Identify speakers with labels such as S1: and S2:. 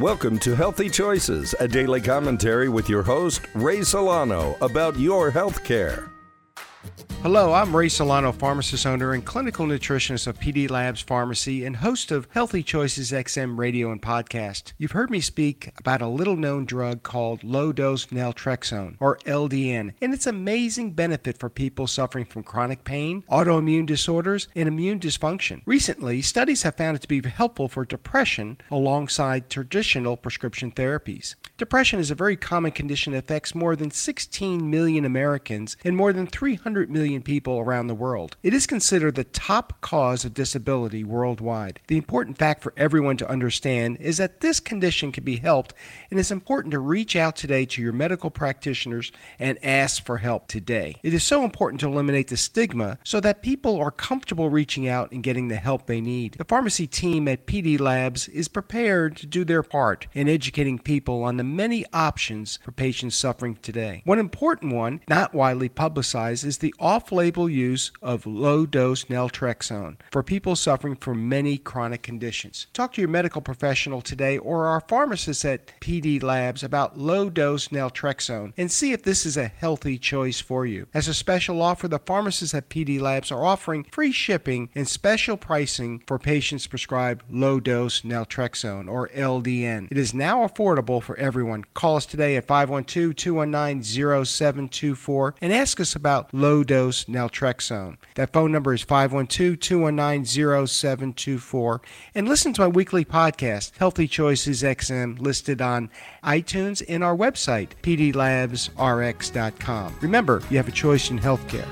S1: Welcome to Healthy Choices, a daily commentary with your host, Ray Solano, about your health care.
S2: Hello, I'm Ray Solano, pharmacist owner and clinical nutritionist of PD Labs Pharmacy and host of Healthy Choices XM radio and podcast. You've heard me speak about a little known drug called low dose naltrexone, or LDN, and its amazing benefit for people suffering from chronic pain, autoimmune disorders, and immune dysfunction. Recently, studies have found it to be helpful for depression alongside traditional prescription therapies. Depression is a very common condition that affects more than 16 million Americans and more than 300 million people around the world. It is considered the top cause of disability worldwide. The important fact for everyone to understand is that this condition can be helped, and it's important to reach out today to your medical practitioners and ask for help today. It is so important to eliminate the stigma so that people are comfortable reaching out and getting the help they need. The pharmacy team at PD Labs is prepared to do their part in educating people on the many options for patients suffering today. One important one, not widely publicized, is the off label use of low dose naltrexone for people suffering from many chronic conditions. Talk to your medical professional today or our pharmacist at PD Labs about low dose naltrexone and see if this is a healthy choice for you. As a special offer, the pharmacists at PD Labs are offering free shipping and special pricing for patients prescribed low dose naltrexone or LDN. It is now affordable for everyone. Call us today at 512 219 0724 and ask us about low dose naltrexone. That phone number is 512 219 0724. And listen to my weekly podcast, Healthy Choices XM, listed on iTunes and our website, pdlabsrx.com. Remember, you have a choice in healthcare.